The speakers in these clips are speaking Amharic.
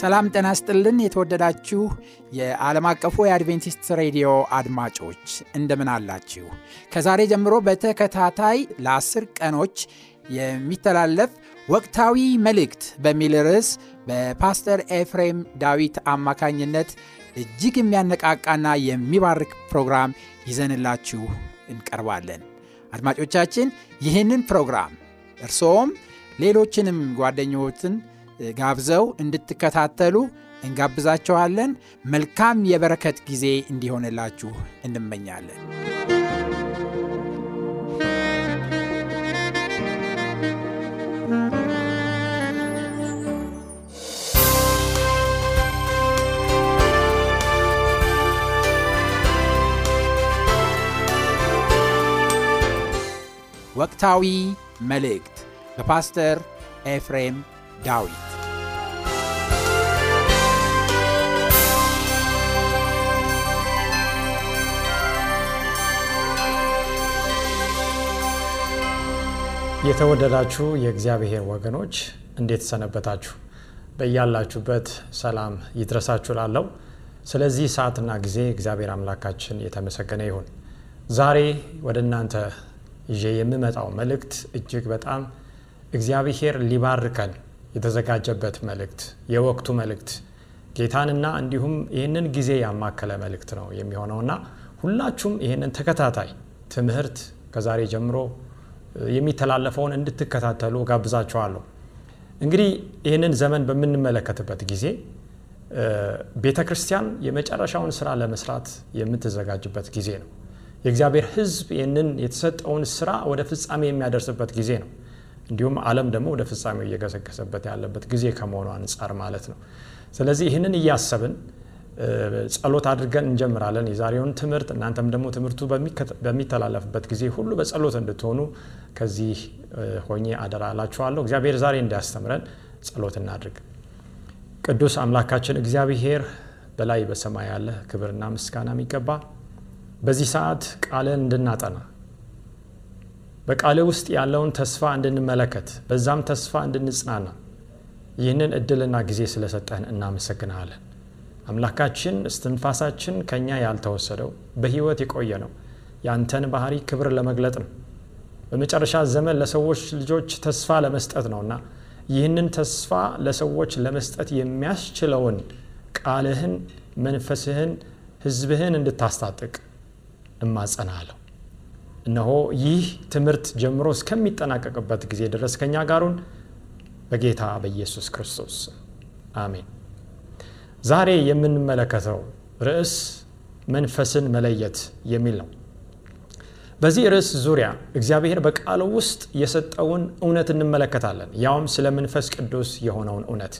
ሰላም ጤና ስጥልን። የተወደዳችሁ የዓለም አቀፉ የአድቬንቲስት ሬዲዮ አድማጮች እንደምን አላችሁ? ከዛሬ ጀምሮ በተከታታይ ለአስር ቀኖች የሚተላለፍ ወቅታዊ መልእክት በሚል ርዕስ በፓስተር ኤፍሬም ዳዊት አማካኝነት እጅግ የሚያነቃቃና የሚባርክ ፕሮግራም ይዘንላችሁ እንቀርባለን። አድማጮቻችን ይህንን ፕሮግራም እርስዎም ሌሎችንም ጓደኞትን ጋብዘው እንድትከታተሉ እንጋብዛችኋለን። መልካም የበረከት ጊዜ እንዲሆንላችሁ እንመኛለን። ወቅታዊ መልእክት በፓስተር ኤፍሬም ዳዊት የተወደዳችሁ የእግዚአብሔር ወገኖች እንዴት ሰነበታችሁ? በያላችሁበት ሰላም ይድረሳችሁ ላለው ስለዚህ ሰዓትና ጊዜ እግዚአብሔር አምላካችን የተመሰገነ ይሁን። ዛሬ ወደ እናንተ ይዤ የምመጣው መልእክት እጅግ በጣም እግዚአብሔር ሊባርከን የተዘጋጀበት መልእክት፣ የወቅቱ መልእክት ጌታንና እንዲሁም ይህንን ጊዜ ያማከለ መልእክት ነው የሚሆነውና ሁላችሁም ይህንን ተከታታይ ትምህርት ከዛሬ ጀምሮ የሚተላለፈውን እንድትከታተሉ ጋብዛችኋለሁ። እንግዲህ ይህንን ዘመን በምንመለከትበት ጊዜ ቤተ ክርስቲያን የመጨረሻውን ስራ ለመስራት የምትዘጋጅበት ጊዜ ነው። የእግዚአብሔር ሕዝብ ይህንን የተሰጠውን ስራ ወደ ፍጻሜ የሚያደርስበት ጊዜ ነው። እንዲሁም ዓለም ደግሞ ወደ ፍጻሜው እየገሰገሰበት ያለበት ጊዜ ከመሆኑ አንጻር ማለት ነው። ስለዚህ ይህንን እያሰብን ጸሎት አድርገን እንጀምራለን የዛሬውን ትምህርት። እናንተም ደግሞ ትምህርቱ በሚተላለፍበት ጊዜ ሁሉ በጸሎት እንድትሆኑ ከዚህ ሆኜ አደራ እላችኋለሁ። እግዚአብሔር ዛሬ እንዲያስተምረን ጸሎት እናድርግ። ቅዱስ አምላካችን እግዚአብሔር በላይ በሰማይ ያለ ክብርና ምስጋና የሚገባ በዚህ ሰዓት ቃልን እንድናጠና በቃል ውስጥ ያለውን ተስፋ እንድንመለከት በዛም ተስፋ እንድንጽናና ይህንን እድልና ጊዜ ስለሰጠህን እናመሰግናለን። አምላካችን እስትንፋሳችን ከኛ ያልተወሰደው በህይወት የቆየ ነው ያንተን ባህሪ ክብር ለመግለጥ ነው። በመጨረሻ ዘመን ለሰዎች ልጆች ተስፋ ለመስጠት ነውና ይህንን ተስፋ ለሰዎች ለመስጠት የሚያስችለውን ቃልህን፣ መንፈስህን፣ ህዝብህን እንድታስታጥቅ እማጸናለሁ። እነሆ ይህ ትምህርት ጀምሮ እስከሚጠናቀቅበት ጊዜ ድረስ ከኛ ጋሩን በጌታ በኢየሱስ ክርስቶስ አሜን። ዛሬ የምንመለከተው ርዕስ መንፈስን መለየት የሚል ነው። በዚህ ርዕስ ዙሪያ እግዚአብሔር በቃሉ ውስጥ የሰጠውን እውነት እንመለከታለን። ያውም ስለ መንፈስ ቅዱስ የሆነውን እውነት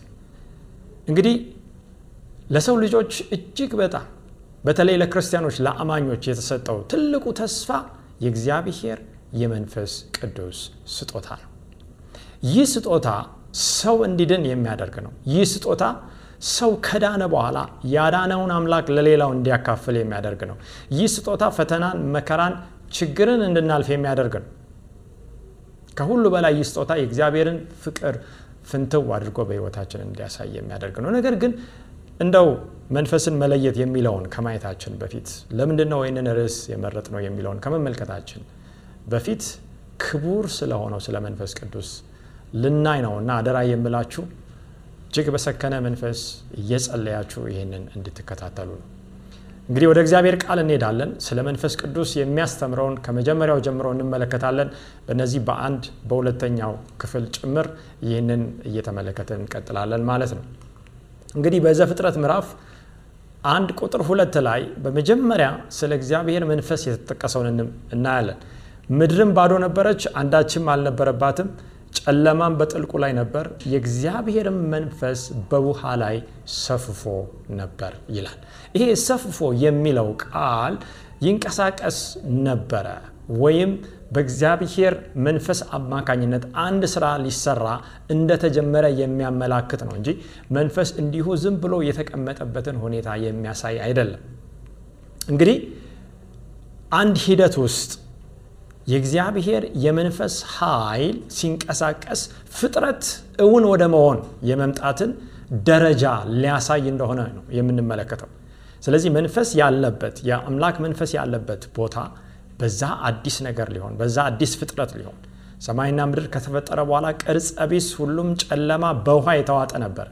እንግዲህ ለሰው ልጆች እጅግ በጣም በተለይ ለክርስቲያኖች፣ ለአማኞች የተሰጠው ትልቁ ተስፋ የእግዚአብሔር የመንፈስ ቅዱስ ስጦታ ነው። ይህ ስጦታ ሰው እንዲድን የሚያደርግ ነው። ይህ ስጦታ ሰው ከዳነ በኋላ ያዳነውን አምላክ ለሌላው እንዲያካፍል የሚያደርግ ነው። ይህ ስጦታ ፈተናን፣ መከራን፣ ችግርን እንድናልፍ የሚያደርግ ነው። ከሁሉ በላይ ይህ ስጦታ የእግዚአብሔርን ፍቅር ፍንትው አድርጎ በሕይወታችን እንዲያሳይ የሚያደርግ ነው። ነገር ግን እንደው መንፈስን መለየት የሚለውን ከማየታችን በፊት ለምንድን ነው ይህንን ርዕስ የመረጥ ነው የሚለውን ከመመልከታችን በፊት ክቡር ስለሆነው ስለ መንፈስ ቅዱስ ልናይ ነው እና አደራ የምላችሁ እጅግ በሰከነ መንፈስ እየጸለያችሁ ይህንን እንድትከታተሉ ነው። እንግዲህ ወደ እግዚአብሔር ቃል እንሄዳለን። ስለ መንፈስ ቅዱስ የሚያስተምረውን ከመጀመሪያው ጀምሮ እንመለከታለን። በእነዚህ በአንድ በሁለተኛው ክፍል ጭምር ይህንን እየተመለከተ እንቀጥላለን ማለት ነው። እንግዲህ በዘፍጥረት ምዕራፍ አንድ ቁጥር ሁለት ላይ በመጀመሪያ ስለ እግዚአብሔር መንፈስ የተጠቀሰውን እናያለን። ምድርም ባዶ ነበረች፣ አንዳችም አልነበረባትም፣ ጨለማም በጥልቁ ላይ ነበር፣ የእግዚአብሔርም መንፈስ በውሃ ላይ ሰፍፎ ነበር ይላል። ይሄ ሰፍፎ የሚለው ቃል ይንቀሳቀስ ነበረ ወይም በእግዚአብሔር መንፈስ አማካኝነት አንድ ስራ ሊሰራ እንደተጀመረ የሚያመላክት ነው እንጂ መንፈስ እንዲሁ ዝም ብሎ የተቀመጠበትን ሁኔታ የሚያሳይ አይደለም። እንግዲህ አንድ ሂደት ውስጥ የእግዚአብሔር የመንፈስ ኃይል ሲንቀሳቀስ ፍጥረት እውን ወደ መሆን የመምጣትን ደረጃ ሊያሳይ እንደሆነ ነው የምንመለከተው። ስለዚህ መንፈስ ያለበት የአምላክ መንፈስ ያለበት ቦታ በዛ አዲስ ነገር ሊሆን በዛ አዲስ ፍጥረት ሊሆን ሰማይና ምድር ከተፈጠረ በኋላ ቅርጸ ቢስ ሁሉም ጨለማ በውሃ የተዋጠ ነበር።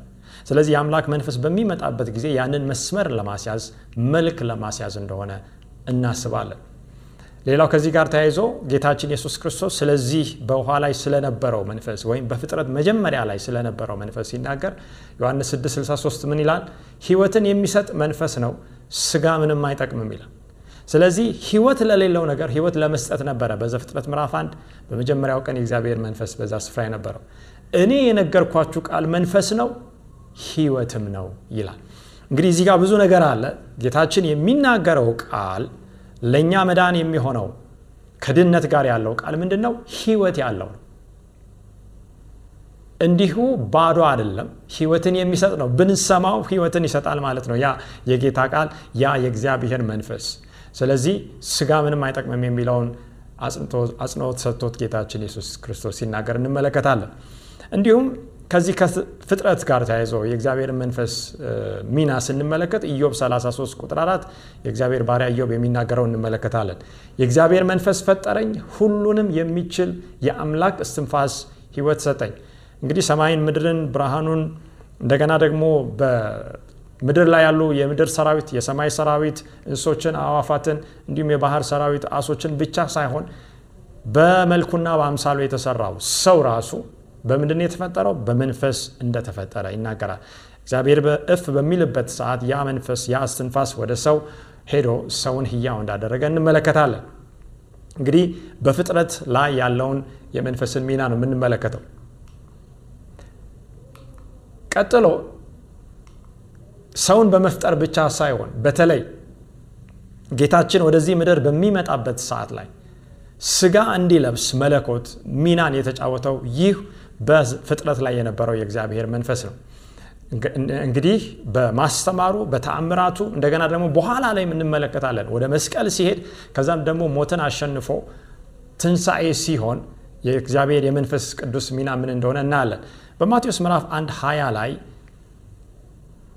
ስለዚህ የአምላክ መንፈስ በሚመጣበት ጊዜ ያንን መስመር ለማስያዝ መልክ ለማስያዝ እንደሆነ እናስባለን። ሌላው ከዚህ ጋር ተያይዞ ጌታችን ኢየሱስ ክርስቶስ ስለዚህ በውሃ ላይ ስለነበረው መንፈስ ወይም በፍጥረት መጀመሪያ ላይ ስለነበረው መንፈስ ሲናገር ዮሐንስ 663 ምን ይላል? ሕይወትን የሚሰጥ መንፈስ ነው፣ ስጋ ምንም አይጠቅምም ይላል። ስለዚህ ሕይወት ለሌለው ነገር ሕይወት ለመስጠት ነበረ በዘፍጥረት ምዕራፍ አንድ በመጀመሪያው ቀን የእግዚአብሔር መንፈስ በዛ ስፍራ የነበረው። እኔ የነገርኳችሁ ቃል መንፈስ ነው ሕይወትም ነው ይላል። እንግዲህ እዚህ ጋር ብዙ ነገር አለ። ጌታችን የሚናገረው ቃል ለእኛ መዳን የሚሆነው ከድነት ጋር ያለው ቃል ምንድን ነው? ሕይወት ያለው ነው። እንዲሁ ባዶ አይደለም፣ ሕይወትን የሚሰጥ ነው። ብንሰማው ሕይወትን ይሰጣል ማለት ነው። ያ የጌታ ቃል፣ ያ የእግዚአብሔር መንፈስ። ስለዚህ ስጋ ምንም አይጠቅምም የሚለውን አጽንኦት ሰጥቶት ጌታችን ኢየሱስ ክርስቶስ ሲናገር እንመለከታለን። እንዲሁም ከዚህ ከፍጥረት ጋር ተያይዞ የእግዚአብሔር መንፈስ ሚና ስንመለከት ኢዮብ 33 ቁጥር 4 የእግዚአብሔር ባሪያ ኢዮብ የሚናገረው እንመለከታለን። የእግዚአብሔር መንፈስ ፈጠረኝ፣ ሁሉንም የሚችል የአምላክ እስትንፋስ ሕይወት ሰጠኝ። እንግዲህ ሰማይን፣ ምድርን፣ ብርሃኑን እንደገና ደግሞ በምድር ላይ ያሉ የምድር ሰራዊት፣ የሰማይ ሰራዊት፣ እንስሶችን፣ አዋፋትን እንዲሁም የባህር ሰራዊት አሶችን ብቻ ሳይሆን በመልኩና በአምሳሉ የተሰራው ሰው ራሱ በምንድን የተፈጠረው? በመንፈስ እንደተፈጠረ ይናገራል። እግዚአብሔር በእፍ በሚልበት ሰዓት ያ መንፈስ ያ እስትንፋስ ወደ ሰው ሄዶ ሰውን ሕያው እንዳደረገ እንመለከታለን። እንግዲህ በፍጥረት ላይ ያለውን የመንፈስን ሚና ነው የምንመለከተው። ቀጥሎ ሰውን በመፍጠር ብቻ ሳይሆን በተለይ ጌታችን ወደዚህ ምድር በሚመጣበት ሰዓት ላይ ስጋ እንዲለብስ መለኮት ሚናን የተጫወተው ይህ በፍጥረት ላይ የነበረው የእግዚአብሔር መንፈስ ነው። እንግዲህ በማስተማሩ በተአምራቱ እንደገና ደግሞ በኋላ ላይ እንመለከታለን ወደ መስቀል ሲሄድ ከዛም ደግሞ ሞትን አሸንፎ ትንሣኤ ሲሆን የእግዚአብሔር የመንፈስ ቅዱስ ሚና ምን እንደሆነ እናያለን። በማቴዎስ ምዕራፍ አንድ ሀያ ላይ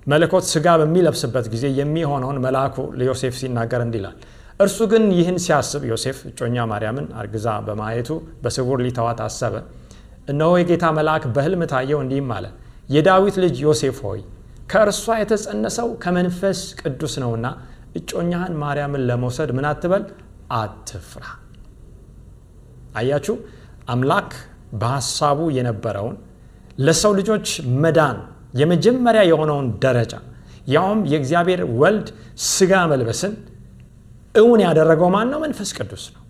መለኮት ስጋ በሚለብስበት ጊዜ የሚሆነውን መልአኩ ለዮሴፍ ሲናገር እንዲላል እርሱ ግን ይህን ሲያስብ ዮሴፍ እጮኛ ማርያምን አርግዛ በማየቱ በስውር ሊተዋት አሰበ። እነሆ የጌታ መልአክ በሕልም ታየው፣ እንዲህም አለ፣ የዳዊት ልጅ ዮሴፍ ሆይ ከእርሷ የተጸነሰው ከመንፈስ ቅዱስ ነውና እጮኛህን ማርያምን ለመውሰድ ምን አትበል፣ አትፍራ። አያችሁ፣ አምላክ በሐሳቡ የነበረውን ለሰው ልጆች መዳን የመጀመሪያ የሆነውን ደረጃ ያውም የእግዚአብሔር ወልድ ስጋ መልበስን እውን ያደረገው ማን ነው? መንፈስ ቅዱስ ነው።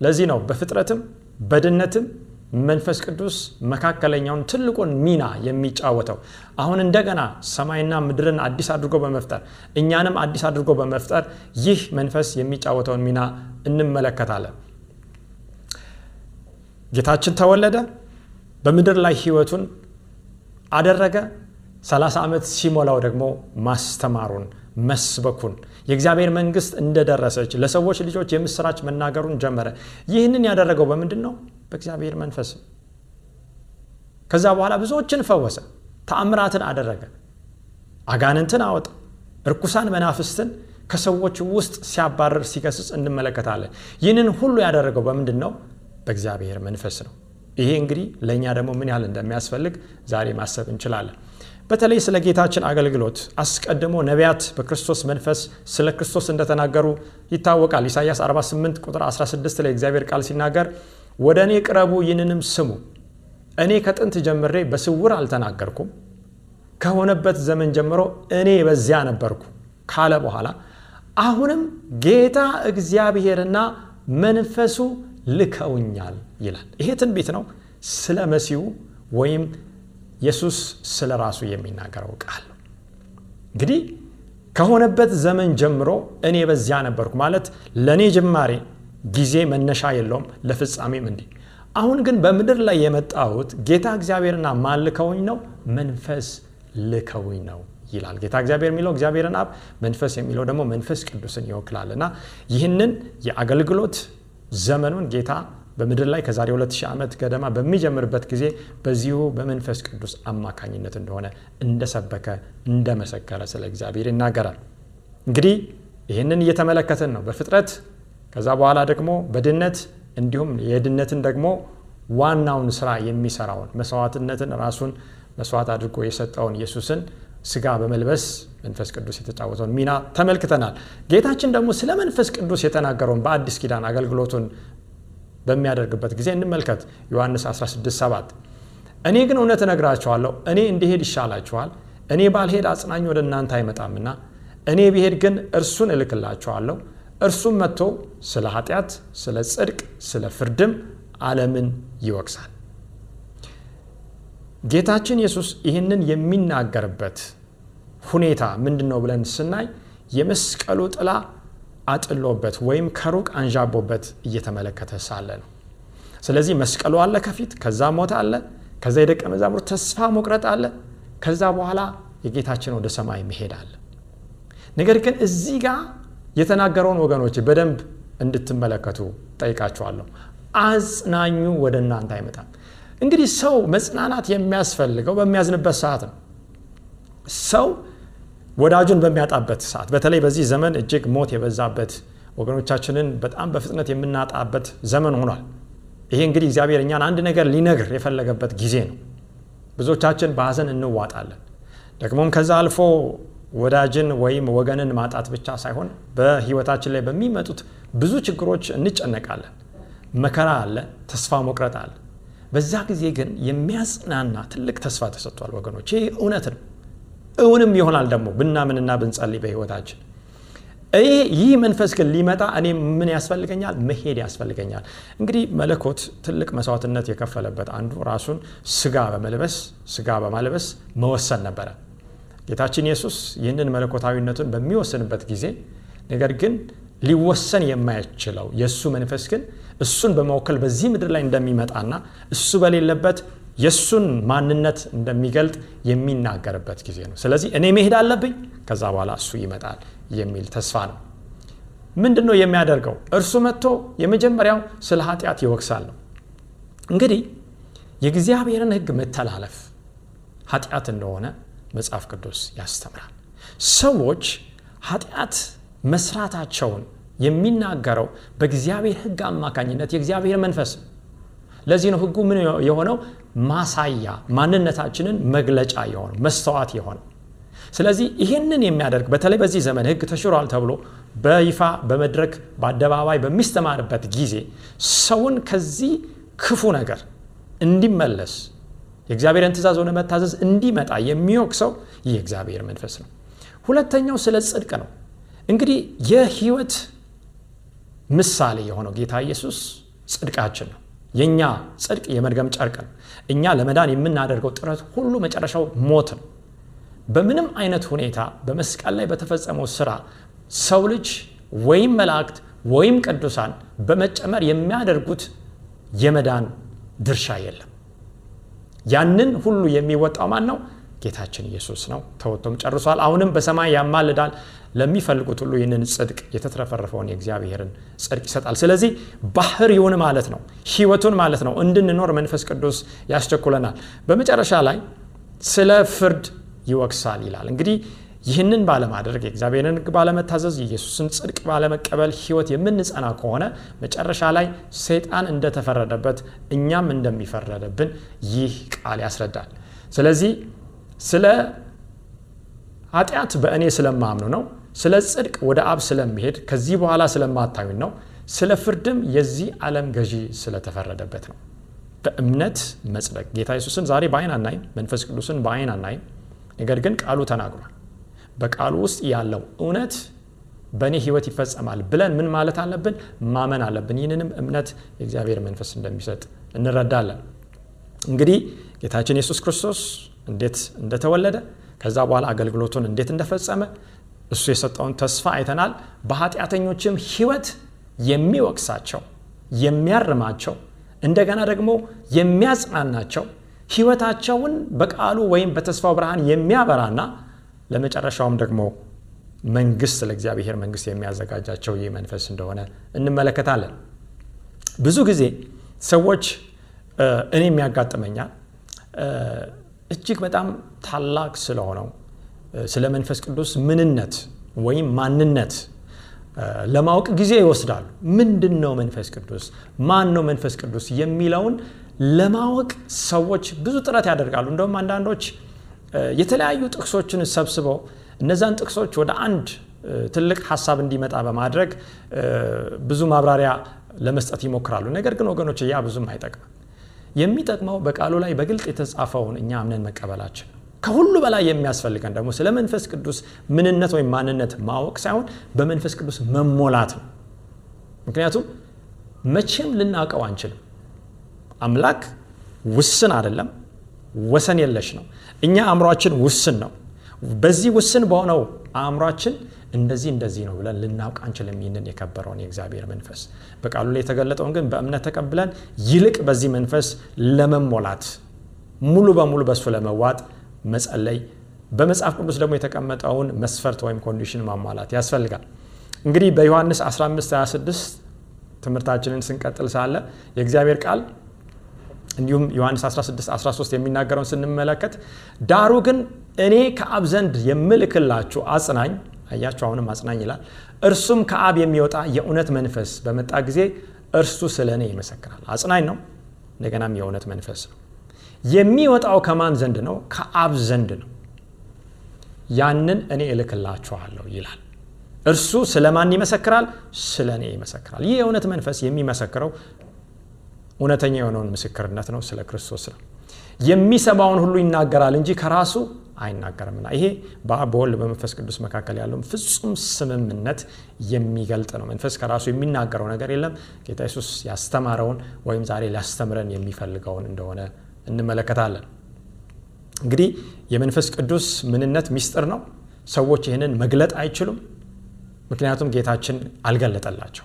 ለዚህ ነው በፍጥረትም በድነትም መንፈስ ቅዱስ መካከለኛውን ትልቁን ሚና የሚጫወተው። አሁን እንደገና ሰማይና ምድርን አዲስ አድርጎ በመፍጠር እኛንም አዲስ አድርጎ በመፍጠር ይህ መንፈስ የሚጫወተውን ሚና እንመለከታለን። ጌታችን ተወለደ፣ በምድር ላይ ህይወቱን አደረገ። 30 ዓመት ሲሞላው ደግሞ ማስተማሩን መስበኩን የእግዚአብሔር መንግስት እንደደረሰች ለሰዎች ልጆች የምስራች መናገሩን ጀመረ። ይህንን ያደረገው በምንድን ነው? በእግዚአብሔር መንፈስ። ከዛ በኋላ ብዙዎችን ፈወሰ፣ ተአምራትን አደረገ፣ አጋንንትን አወጣ፣ እርኩሳን መናፍስትን ከሰዎች ውስጥ ሲያባረር ሲገስጽ እንመለከታለን። ይህንን ሁሉ ያደረገው በምንድን ነው? በእግዚአብሔር መንፈስ ነው። ይሄ እንግዲህ ለእኛ ደግሞ ምን ያህል እንደሚያስፈልግ ዛሬ ማሰብ እንችላለን። በተለይ ስለ ጌታችን አገልግሎት አስቀድሞ ነቢያት በክርስቶስ መንፈስ ስለ ክርስቶስ እንደተናገሩ ይታወቃል። ኢሳይያስ 48 ቁጥር 16 ላይ እግዚአብሔር ቃል ሲናገር ወደ እኔ ቅረቡ፣ ይህንንም ስሙ፣ እኔ ከጥንት ጀምሬ በስውር አልተናገርኩም፣ ከሆነበት ዘመን ጀምሮ እኔ በዚያ ነበርኩ ካለ በኋላ አሁንም ጌታ እግዚአብሔርና መንፈሱ ልከውኛል ይላል። ይሄ ትንቢት ነው። ስለ መሲሁ ወይም ኢየሱስ ስለ ራሱ የሚናገረው ቃል እንግዲህ ከሆነበት ዘመን ጀምሮ እኔ በዚያ ነበርኩ ማለት ለእኔ ጅማሬ ጊዜ መነሻ የለውም፣ ለፍጻሜም እንዲህ። አሁን ግን በምድር ላይ የመጣሁት ጌታ እግዚአብሔርና ማን ልከውኝ ነው? መንፈስ ልከውኝ ነው ይላል። ጌታ እግዚአብሔር የሚለው እግዚአብሔርን አብ፣ መንፈስ የሚለው ደግሞ መንፈስ ቅዱስን ይወክላል እና ይህንን የአገልግሎት ዘመኑን ጌታ በምድር ላይ ከዛሬ 2000 ዓመት ገደማ በሚጀምርበት ጊዜ በዚሁ በመንፈስ ቅዱስ አማካኝነት እንደሆነ እንደሰበከ እንደመሰከረ ስለ እግዚአብሔር ይናገራል። እንግዲህ ይህንን እየተመለከትን ነው በፍጥረት ከዛ በኋላ ደግሞ በድነት እንዲሁም የድነትን ደግሞ ዋናውን ስራ የሚሰራውን መስዋዕትነትን ራሱን መስዋዕት አድርጎ የሰጠውን ኢየሱስን ስጋ በመልበስ መንፈስ ቅዱስ የተጫወተውን ሚና ተመልክተናል። ጌታችን ደግሞ ስለ መንፈስ ቅዱስ የተናገረውን በአዲስ ኪዳን አገልግሎቱን በሚያደርግበት ጊዜ እንመልከት። ዮሐንስ 16፥7 እኔ ግን እውነት እነግራችኋለሁ፣ እኔ እንዲሄድ ይሻላችኋል። እኔ ባልሄድ አጽናኝ ወደ እናንተ አይመጣምና እኔ ብሄድ ግን እርሱን እልክላችኋለሁ። እርሱም መጥቶ ስለ ኃጢአት፣ ስለ ጽድቅ፣ ስለ ፍርድም ዓለምን ይወቅሳል። ጌታችን ኢየሱስ ይህንን የሚናገርበት ሁኔታ ምንድን ነው ብለን ስናይ የመስቀሉ ጥላ አጥሎበት ወይም ከሩቅ አንዣቦበት እየተመለከተ ሳለ ነው። ስለዚህ መስቀሉ አለ ከፊት፣ ከዛ ሞት አለ፣ ከዛ የደቀ መዛሙርት ተስፋ መቁረጥ አለ፣ ከዛ በኋላ የጌታችን ወደ ሰማይ መሄድ አለ። ነገር ግን እዚህ ጋር የተናገረውን ወገኖች በደንብ እንድትመለከቱ ጠይቃችኋለሁ። አጽናኙ ወደ እናንተ አይመጣም። እንግዲህ ሰው መጽናናት የሚያስፈልገው በሚያዝንበት ሰዓት ነው። ሰው ወዳጁን በሚያጣበት ሰዓት፣ በተለይ በዚህ ዘመን እጅግ ሞት የበዛበት ወገኖቻችንን በጣም በፍጥነት የምናጣበት ዘመን ሆኗል። ይሄ እንግዲህ እግዚአብሔር እኛን አንድ ነገር ሊነግር የፈለገበት ጊዜ ነው። ብዙዎቻችን በሀዘን እንዋጣለን። ደግሞም ከዛ አልፎ ወዳጅን ወይም ወገንን ማጣት ብቻ ሳይሆን በሕይወታችን ላይ በሚመጡት ብዙ ችግሮች እንጨነቃለን። መከራ አለ፣ ተስፋ መቁረጥ አለ። በዛ ጊዜ ግን የሚያጽናና ትልቅ ተስፋ ተሰጥቷል ወገኖች። ይህ እውነት ነው፣ እውንም ይሆናል ደግሞ ብናምንና ብንጸልይ በሕይወታችን። ይህ መንፈስ ግን ሊመጣ እኔ ምን ያስፈልገኛል? መሄድ ያስፈልገኛል። እንግዲህ መለኮት ትልቅ መስዋዕትነት የከፈለበት አንዱ ራሱን ስጋ በመልበስ ስጋ በማልበስ መወሰን ነበረ። ጌታችን ኢየሱስ ይህንን መለኮታዊነቱን በሚወስንበት ጊዜ ነገር ግን ሊወሰን የማይችለው የእሱ መንፈስ ግን እሱን በመወከል በዚህ ምድር ላይ እንደሚመጣና እሱ በሌለበት የእሱን ማንነት እንደሚገልጥ የሚናገርበት ጊዜ ነው። ስለዚህ እኔ መሄድ አለብኝ፣ ከዛ በኋላ እሱ ይመጣል የሚል ተስፋ ነው። ምንድን ነው የሚያደርገው? እርሱ መጥቶ የመጀመሪያው ስለ ኃጢአት ይወቅሳል ነው። እንግዲህ የእግዚአብሔርን ሕግ መተላለፍ ኃጢአት እንደሆነ መጽሐፍ ቅዱስ ያስተምራል። ሰዎች ኃጢአት መስራታቸውን የሚናገረው በእግዚአብሔር ሕግ አማካኝነት የእግዚአብሔር መንፈስ ለዚህ ነው ሕጉ ምን የሆነው ማሳያ ማንነታችንን መግለጫ የሆነው መስተዋት የሆነው። ስለዚህ ይህንን የሚያደርግ በተለይ በዚህ ዘመን ሕግ ተሽሯል ተብሎ በይፋ በመድረክ በአደባባይ በሚስተማርበት ጊዜ ሰውን ከዚህ ክፉ ነገር እንዲመለስ የእግዚአብሔርን ትእዛዝ ሆነ መታዘዝ እንዲመጣ የሚወቅሰው ይህ የእግዚአብሔር መንፈስ ነው። ሁለተኛው ስለ ጽድቅ ነው። እንግዲህ የህይወት ምሳሌ የሆነው ጌታ ኢየሱስ ጽድቃችን ነው። የእኛ ጽድቅ የመድገም ጨርቅ ነው። እኛ ለመዳን የምናደርገው ጥረት ሁሉ መጨረሻው ሞት ነው። በምንም አይነት ሁኔታ በመስቀል ላይ በተፈጸመው ስራ ሰው ልጅ ወይም መላእክት ወይም ቅዱሳን በመጨመር የሚያደርጉት የመዳን ድርሻ የለም። ያንን ሁሉ የሚወጣው ማን ነው? ጌታችን ኢየሱስ ነው። ተወጥቶም ጨርሷል። አሁንም በሰማይ ያማልዳል። ለሚፈልጉት ሁሉ ይህንን ጽድቅ የተትረፈረፈውን የእግዚአብሔርን ጽድቅ ይሰጣል። ስለዚህ ባህሪውን ማለት ነው፣ ህይወቱን ማለት ነው እንድንኖር መንፈስ ቅዱስ ያስቸኩለናል። በመጨረሻ ላይ ስለ ፍርድ ይወቅሳል ይላል። እንግዲህ ይህንን ባለማድረግ የእግዚአብሔርን ሕግ ባለመታዘዝ የኢየሱስን ጽድቅ ባለመቀበል ህይወት የምንጸና ከሆነ መጨረሻ ላይ ሰይጣን እንደተፈረደበት እኛም እንደሚፈረደብን ይህ ቃል ያስረዳል። ስለዚህ ስለ ኃጢአት በእኔ ስለማምኑ ነው። ስለ ጽድቅ ወደ አብ ስለሚሄድ ከዚህ በኋላ ስለማታዩን ነው። ስለ ፍርድም የዚህ ዓለም ገዢ ስለተፈረደበት ነው። በእምነት መጽደቅ ጌታ ኢየሱስን ዛሬ በአይን አናይም። መንፈስ ቅዱስን በአይን አናይም። ነገር ግን ቃሉ ተናግሯል። በቃሉ ውስጥ ያለው እውነት በእኔ ህይወት ይፈጸማል ብለን ምን ማለት አለብን? ማመን አለብን። ይህንንም እምነት የእግዚአብሔር መንፈስ እንደሚሰጥ እንረዳለን። እንግዲህ ጌታችን ኢየሱስ ክርስቶስ እንዴት እንደተወለደ ከዛ በኋላ አገልግሎቱን እንዴት እንደፈጸመ እሱ የሰጠውን ተስፋ አይተናል። በኃጢአተኞችም ህይወት የሚወቅሳቸው የሚያርማቸው እንደገና ደግሞ የሚያጽናናቸው ህይወታቸውን በቃሉ ወይም በተስፋው ብርሃን የሚያበራና ለመጨረሻውም ደግሞ መንግስት ለእግዚአብሔር መንግስት የሚያዘጋጃቸው ይህ መንፈስ እንደሆነ እንመለከታለን። ብዙ ጊዜ ሰዎች እኔ የሚያጋጥመኛል እጅግ በጣም ታላቅ ስለሆነው ስለ መንፈስ ቅዱስ ምንነት ወይም ማንነት ለማወቅ ጊዜ ይወስዳሉ። ምንድን ነው መንፈስ ቅዱስ? ማን ነው መንፈስ ቅዱስ? የሚለውን ለማወቅ ሰዎች ብዙ ጥረት ያደርጋሉ። እንደውም አንዳንዶች የተለያዩ ጥቅሶችን ሰብስበው እነዛን ጥቅሶች ወደ አንድ ትልቅ ሀሳብ እንዲመጣ በማድረግ ብዙ ማብራሪያ ለመስጠት ይሞክራሉ። ነገር ግን ወገኖች ያ ብዙም አይጠቅምም። የሚጠቅመው በቃሉ ላይ በግልጥ የተጻፈውን እኛ አምነን መቀበላችን ከሁሉ በላይ የሚያስፈልገን ደግሞ ስለ መንፈስ ቅዱስ ምንነት ወይም ማንነት ማወቅ ሳይሆን በመንፈስ ቅዱስ መሞላት ነው። ምክንያቱም መቼም ልናውቀው አንችልም። አምላክ ውስን አይደለም፣ ወሰን የለሽ ነው። እኛ አእምሯችን ውስን ነው። በዚህ ውስን በሆነው አእምሯችን እንደዚህ እንደዚህ ነው ብለን ልናውቅ አንችልም። ይህንን የከበረውን የእግዚአብሔር መንፈስ በቃሉ ላይ የተገለጠውን ግን በእምነት ተቀብለን ይልቅ በዚህ መንፈስ ለመሞላት ሙሉ በሙሉ በእሱ ለመዋጥ መጸለይ፣ በመጽሐፍ ቅዱስ ደግሞ የተቀመጠውን መስፈርት ወይም condition ማሟላት ያስፈልጋል። እንግዲህ በዮሐንስ 15 26 ትምህርታችንን ስንቀጥል ሳለ የእግዚአብሔር ቃል እንዲሁም ዮሐንስ 16 13 የሚናገረውን ስንመለከት ዳሩ ግን እኔ ከአብ ዘንድ የምልክላችሁ አጽናኝ አያችሁ፣ አሁንም አጽናኝ ይላል። እርሱም ከአብ የሚወጣ የእውነት መንፈስ በመጣ ጊዜ እርሱ ስለ እኔ ይመሰክራል። አጽናኝ ነው፣ እንደገናም የእውነት መንፈስ ነው። የሚወጣው ከማን ዘንድ ነው? ከአብ ዘንድ ነው። ያንን እኔ እልክላችኋለሁ ይላል። እርሱ ስለ ማን ይመሰክራል? ስለ እኔ ይመሰክራል። ይህ የእውነት መንፈስ የሚመሰክረው እውነተኛ የሆነውን ምስክርነት ነው፣ ስለ ክርስቶስ ነው። የሚሰማውን ሁሉ ይናገራል እንጂ ከራሱ አይናገርምና ይሄ በአብ በወልድ በመንፈስ ቅዱስ መካከል ያለውን ፍጹም ስምምነት የሚገልጥ ነው። መንፈስ ከራሱ የሚናገረው ነገር የለም። ጌታ ኢየሱስ ያስተማረውን ወይም ዛሬ ሊያስተምረን የሚፈልገውን እንደሆነ እንመለከታለን። እንግዲህ የመንፈስ ቅዱስ ምንነት ሚስጥር ነው። ሰዎች ይህንን መግለጥ አይችሉም፣ ምክንያቱም ጌታችን አልገለጠላቸው።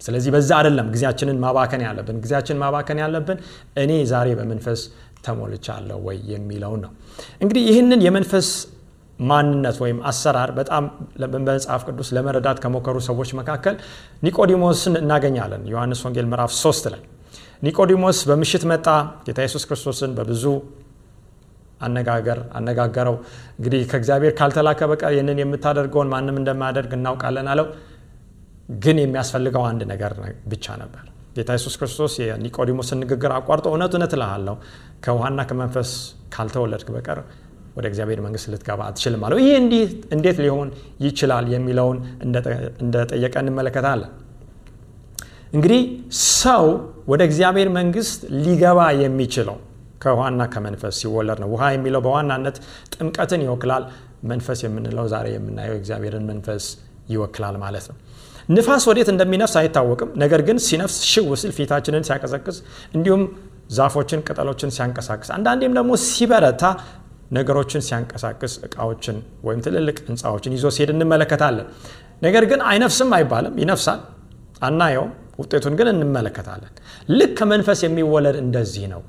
ስለዚህ በዛ አይደለም ጊዜያችንን ማባከን ያለብን። ጊዜያችን ማባከን ያለብን እኔ ዛሬ በመንፈስ ተሞልቻለሁ ወይ የሚለውን ነው። እንግዲህ ይህንን የመንፈስ ማንነት ወይም አሰራር በጣም በመጽሐፍ ቅዱስ ለመረዳት ከሞከሩ ሰዎች መካከል ኒቆዲሞስን እናገኛለን። ዮሐንስ ወንጌል ምዕራፍ 3 ላይ ኒቆዲሞስ በምሽት መጣ፣ ጌታ ኢየሱስ ክርስቶስን በብዙ አነጋገር አነጋገረው። እንግዲህ ከእግዚአብሔር ካልተላከ በቀር ይህንን የምታደርገውን ማንም እንደማያደርግ እናውቃለን አለው። ግን የሚያስፈልገው አንድ ነገር ብቻ ነበር። ጌታ ኢየሱስ ክርስቶስ የኒቆዲሞስን ንግግር አቋርጦ እውነት እውነት እልሃለሁ ከውሃና ከመንፈስ ካልተወለድክ በቀር ወደ እግዚአብሔር መንግስት ልትገባ አትችልም አለው። ይህ እንዴት ሊሆን ይችላል የሚለውን እንደጠየቀ እንመለከታለን። እንግዲህ ሰው ወደ እግዚአብሔር መንግስት ሊገባ የሚችለው ከውሃና ከመንፈስ ሲወለድ ነው። ውሃ የሚለው በዋናነት ጥምቀትን ይወክላል። መንፈስ የምንለው ዛሬ የምናየው የእግዚአብሔርን መንፈስ ይወክላል ማለት ነው። ንፋስ ወዴት እንደሚነፍስ አይታወቅም። ነገር ግን ሲነፍስ ሽው ሲል ፊታችንን ሲያቀዘቅዝ፣ እንዲሁም ዛፎችን ቅጠሎችን ሲያንቀሳቅስ፣ አንዳንዴም ደግሞ ሲበረታ ነገሮችን ሲያንቀሳቅስ እቃዎችን ወይም ትልልቅ ህንፃዎችን ይዞ ሲሄድ እንመለከታለን። ነገር ግን አይነፍስም አይባልም። ይነፍሳል፣ አናየውም። ውጤቱን ግን እንመለከታለን። ልክ ከመንፈስ የሚወለድ እንደዚህ ነው።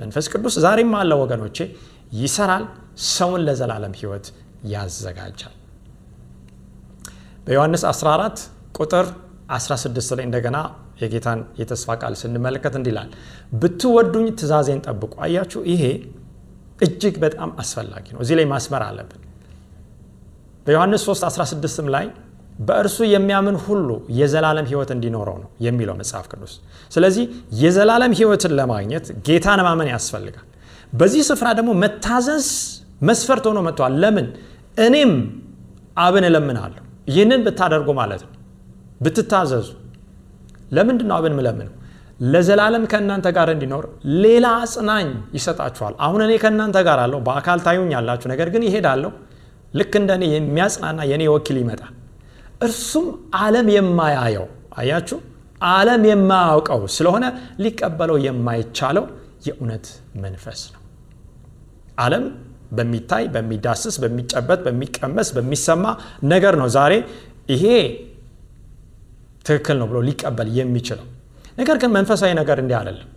መንፈስ ቅዱስ ዛሬም አለ ወገኖቼ፣ ይሰራል፣ ሰውን ለዘላለም ህይወት ያዘጋጃል። በዮሐንስ 14 ቁጥር 16 ላይ እንደገና የጌታን የተስፋ ቃል ስንመለከት እንዲላል ብትወዱኝ ትእዛዜን ጠብቁ። አያችሁ፣ ይሄ እጅግ በጣም አስፈላጊ ነው። እዚህ ላይ ማስመር አለብን። በዮሐንስ 3 16ም ላይ በእርሱ የሚያምን ሁሉ የዘላለም ህይወት እንዲኖረው ነው የሚለው መጽሐፍ ቅዱስ። ስለዚህ የዘላለም ህይወትን ለማግኘት ጌታን ማመን ያስፈልጋል። በዚህ ስፍራ ደግሞ መታዘዝ መስፈርት ሆኖ መጥቷል። ለምን? እኔም አብን እለምናለሁ ይህንን ብታደርጉ ማለት ነው ብትታዘዙ። ለምንድን ነው አብን ምለምነው? ለዘላለም ከእናንተ ጋር እንዲኖር ሌላ አጽናኝ ይሰጣችኋል። አሁን እኔ ከእናንተ ጋር አለሁ፣ በአካል ታዩኝ ያላችሁ፣ ነገር ግን ይሄዳለሁ። ልክ እንደ እኔ የሚያጽናና የእኔ ወኪል ይመጣል። እርሱም ዓለም የማያየው አያችሁ፣ ዓለም የማያውቀው ስለሆነ ሊቀበለው የማይቻለው የእውነት መንፈስ ነው። ዓለም በሚታይ በሚዳስስ፣ በሚጨበት፣ በሚቀመስ፣ በሚሰማ ነገር ነው ዛሬ ይሄ ትክክል ነው ብሎ ሊቀበል የሚችለው። ነገር ግን መንፈሳዊ ነገር እንዲህ አይደለም።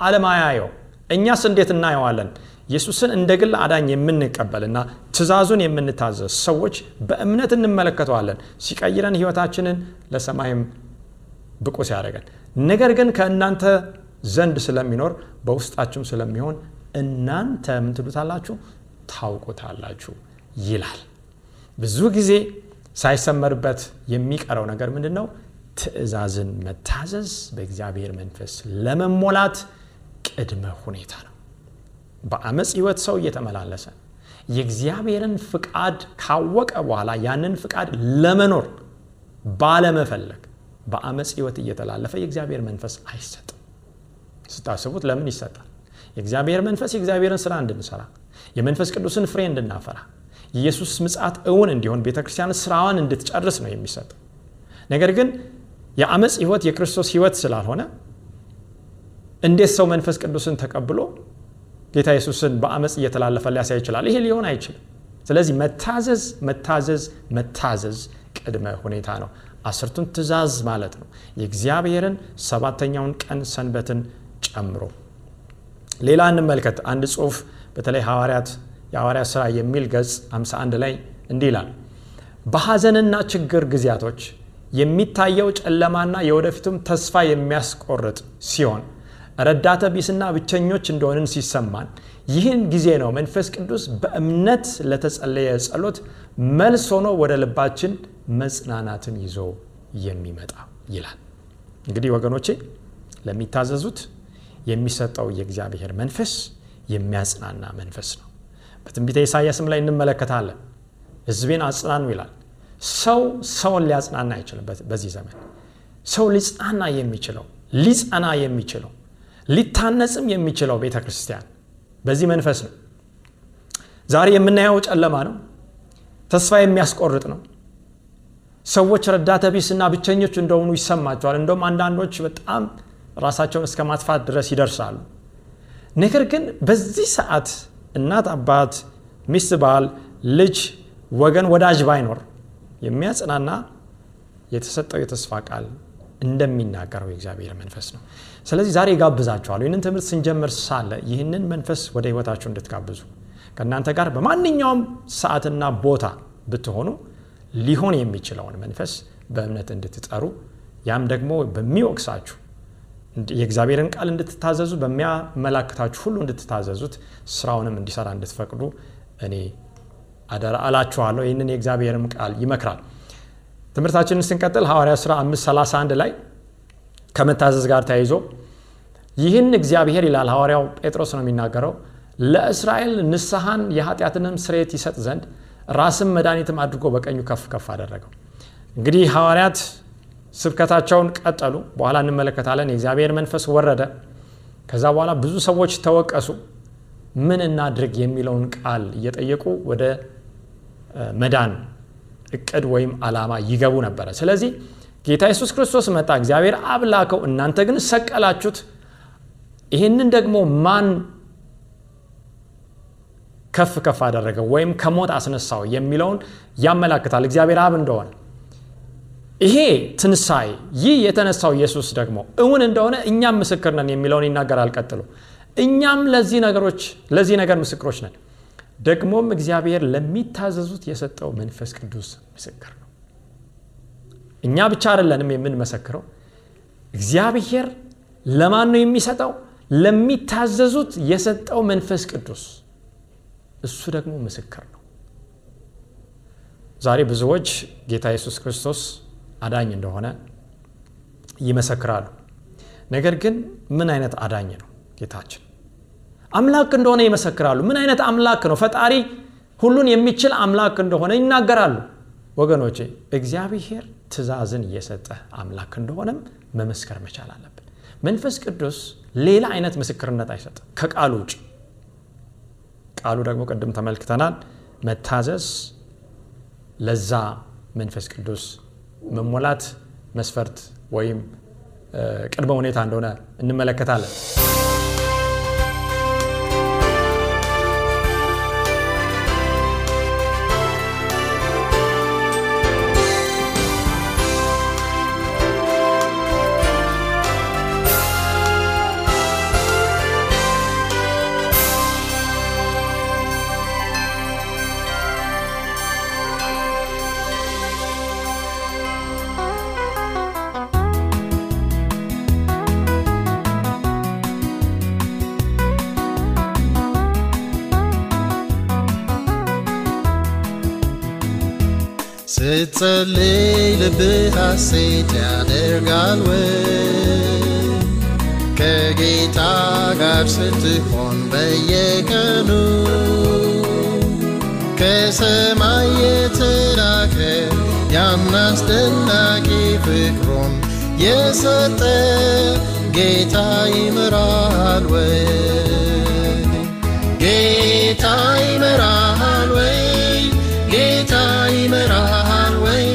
ዓለም አያየው። እኛስ እንዴት እናየዋለን? ኢየሱስን እንደ ግል አዳኝ የምንቀበልና ትእዛዙን የምንታዘዝ ሰዎች በእምነት እንመለከተዋለን፣ ሲቀይረን ሕይወታችንን ለሰማይም ብቁ ሲያደርገን። ነገር ግን ከእናንተ ዘንድ ስለሚኖር በውስጣችሁም ስለሚሆን እናንተ ምን? ታውቁታላችሁ ይላል። ብዙ ጊዜ ሳይሰመርበት የሚቀረው ነገር ምንድን ነው? ትእዛዝን መታዘዝ በእግዚአብሔር መንፈስ ለመሞላት ቅድመ ሁኔታ ነው። በአመፅ ህይወት ሰው እየተመላለሰ የእግዚአብሔርን ፍቃድ ካወቀ በኋላ ያንን ፍቃድ ለመኖር ባለመፈለግ በአመፅ ህይወት እየተላለፈ የእግዚአብሔር መንፈስ አይሰጥም። ስታስቡት ለምን ይሰጣል? የእግዚአብሔር መንፈስ የእግዚአብሔርን ስራ እንድንሰራ የመንፈስ ቅዱስን ፍሬ እንድናፈራ የኢየሱስ ምጽአት እውን እንዲሆን ቤተ ክርስቲያን ስራዋን እንድትጨርስ ነው የሚሰጠው። ነገር ግን የአመፅ ህይወት የክርስቶስ ህይወት ስላልሆነ እንዴት ሰው መንፈስ ቅዱስን ተቀብሎ ጌታ ኢየሱስን በአመፅ እየተላለፈ ሊያሳይ ይችላል? ይሄ ሊሆን አይችልም። ስለዚህ መታዘዝ መታዘዝ መታዘዝ ቅድመ ሁኔታ ነው። አስርቱን ትእዛዝ ማለት ነው። የእግዚአብሔርን ሰባተኛውን ቀን ሰንበትን ጨምሮ ሌላ እንመልከት። አንድ ጽሁፍ በተለይ ሐዋርያት የሐዋርያት ሥራ የሚል ገጽ 51 ላይ እንዲህ ይላል። በሐዘንና ችግር ጊዜያቶች የሚታየው ጨለማና የወደፊቱም ተስፋ የሚያስቆርጥ ሲሆን ረዳተ ቢስና ብቸኞች እንደሆንን ሲሰማን ይህን ጊዜ ነው መንፈስ ቅዱስ በእምነት ለተጸለየ ጸሎት መልስ ሆኖ ወደ ልባችን መጽናናትን ይዞ የሚመጣ ይላል። እንግዲህ ወገኖቼ ለሚታዘዙት የሚሰጠው የእግዚአብሔር መንፈስ የሚያጽናና መንፈስ ነው። በትንቢተ ኢሳያስም ላይ እንመለከታለን። ሕዝቤን አጽናኑ ይላል። ሰው ሰውን ሊያጽናና አይችልም። በዚህ ዘመን ሰው ሊጽናና የሚችለው ሊጸና የሚችለው ሊታነጽም የሚችለው ቤተ ክርስቲያን በዚህ መንፈስ ነው። ዛሬ የምናየው ጨለማ ነው። ተስፋ የሚያስቆርጥ ነው። ሰዎች ረዳተ ቢስና ብቸኞች እንደሆኑ ይሰማቸዋል። እንደውም አንዳንዶች በጣም ራሳቸውን እስከ ማጥፋት ድረስ ይደርሳሉ። ነገር ግን በዚህ ሰዓት እናት፣ አባት፣ ሚስት፣ ባል፣ ልጅ፣ ወገን፣ ወዳጅ ባይኖር የሚያጽናና የተሰጠው የተስፋ ቃል እንደሚናገረው የእግዚአብሔር መንፈስ ነው። ስለዚህ ዛሬ ጋብዛችኋለሁ። ይህንን ትምህርት ስንጀምር ሳለ ይህንን መንፈስ ወደ ህይወታችሁ እንድትጋብዙ ከእናንተ ጋር በማንኛውም ሰዓትና ቦታ ብትሆኑ ሊሆን የሚችለውን መንፈስ በእምነት እንድትጠሩ ያም ደግሞ በሚወቅሳችሁ የእግዚአብሔርን ቃል እንድትታዘዙ በሚያመላክታችሁ ሁሉ እንድትታዘዙት ስራውንም እንዲሰራ እንድትፈቅዱ እኔ አደራ እላችኋለሁ። ይህንን የእግዚአብሔርም ቃል ይመክራል። ትምህርታችንን ስንቀጥል ሐዋርያ ሥራ 531 ላይ ከመታዘዝ ጋር ተያይዞ ይህን እግዚአብሔር ይላል ሐዋርያው ጴጥሮስ ነው የሚናገረው ለእስራኤል ንስሐን የኃጢአትንም ስርየት ይሰጥ ዘንድ ራስም መድኃኒትም አድርጎ በቀኙ ከፍ ከፍ አደረገው። እንግዲህ ሐዋርያት ስብከታቸውን ቀጠሉ። በኋላ እንመለከታለን። የእግዚአብሔር መንፈስ ወረደ። ከዛ በኋላ ብዙ ሰዎች ተወቀሱ። ምን እናድርግ የሚለውን ቃል እየጠየቁ ወደ መዳን እቅድ ወይም ዓላማ ይገቡ ነበረ። ስለዚህ ጌታ ኢየሱስ ክርስቶስ መጣ፣ እግዚአብሔር አብ ላከው፣ እናንተ ግን ሰቀላችሁት። ይህንን ደግሞ ማን ከፍ ከፍ አደረገው ወይም ከሞት አስነሳው የሚለውን ያመላክታል፣ እግዚአብሔር አብ እንደሆነ። ይሄ ትንሣኤ ይህ የተነሳው ኢየሱስ ደግሞ እውን እንደሆነ እኛም ምስክር ነን የሚለውን ይናገራል። ቀጥሎ እኛም ለዚህ ነገሮች ለዚህ ነገር ምስክሮች ነን። ደግሞም እግዚአብሔር ለሚታዘዙት የሰጠው መንፈስ ቅዱስ ምስክር ነው። እኛ ብቻ አይደለንም የምንመሰክረው። እግዚአብሔር ለማን ነው የሚሰጠው? ለሚታዘዙት የሰጠው መንፈስ ቅዱስ እሱ ደግሞ ምስክር ነው። ዛሬ ብዙዎች ጌታ ኢየሱስ ክርስቶስ አዳኝ እንደሆነ ይመሰክራሉ። ነገር ግን ምን አይነት አዳኝ ነው ጌታችን? አምላክ እንደሆነ ይመሰክራሉ። ምን አይነት አምላክ ነው? ፈጣሪ ሁሉን የሚችል አምላክ እንደሆነ ይናገራሉ። ወገኖቼ እግዚአብሔር ትእዛዝን እየሰጠ አምላክ እንደሆነም መመስከር መቻል አለብን። መንፈስ ቅዱስ ሌላ አይነት ምስክርነት አይሰጥም ከቃሉ ውጭ። ቃሉ ደግሞ ቅድም ተመልክተናል፣ መታዘዝ ለዛ መንፈስ ቅዱስ መሞላት መስፈርት ወይም ቅድመ ሁኔታ እንደሆነ እንመለከታለን። ያን አስደናቂ ፍቅሩን የሰጠ ጌታ ይምራል ወይ? ጌታ ይምራል ወይ? ጌታ ይምራል ወይ?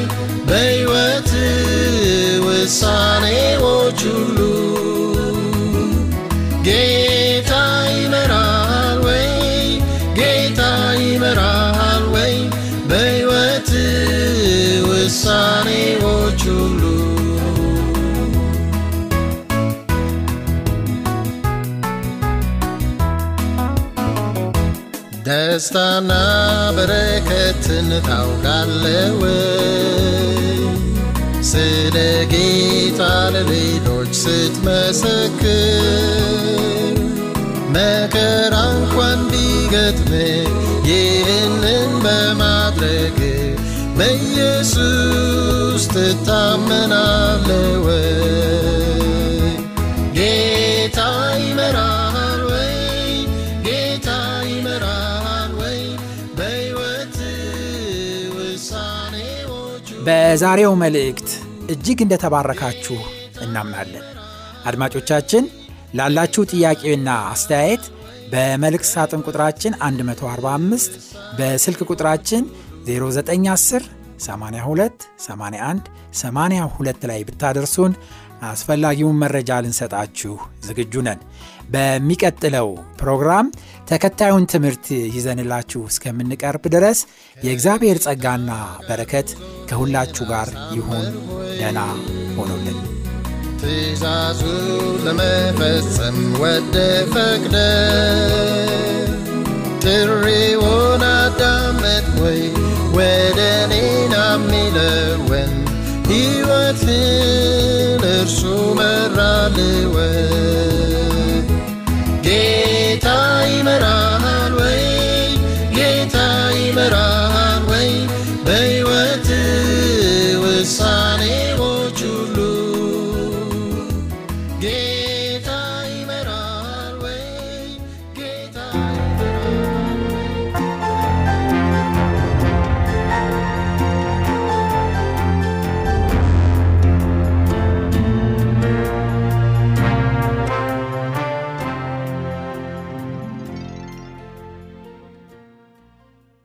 በሕይወት ውሳኔዎች ሁሉ ጌታ ደስታና በረከትን ታውቃለህ ወይ? ስለ ጌታ ለሌሎች ስትመሰክር መከራ እንኳን ቢገጥም ይህንን በማድረግ በኢየሱስ ትታመናለህ በዛሬው መልእክት እጅግ እንደተባረካችሁ እናምናለን። አድማጮቻችን ላላችሁ ጥያቄና አስተያየት በመልእክት ሳጥን ቁጥራችን 145 በስልክ ቁጥራችን 0910 82 81 82 ላይ ብታደርሱን አስፈላጊውን መረጃ ልንሰጣችሁ ዝግጁ ነን። በሚቀጥለው ፕሮግራም ተከታዩን ትምህርት ይዘንላችሁ እስከምንቀርብ ድረስ የእግዚአብሔር ጸጋና በረከት ከሁላችሁ ጋር ይሁን። ደና ሆኖልን ትእዛዙ ለመፈጸም ወደ ፈቅደ ጥሪውን አዳመጥ ወይ ወደ እኔና የሚለውን ሕይወትን እርሱ መራል ወይ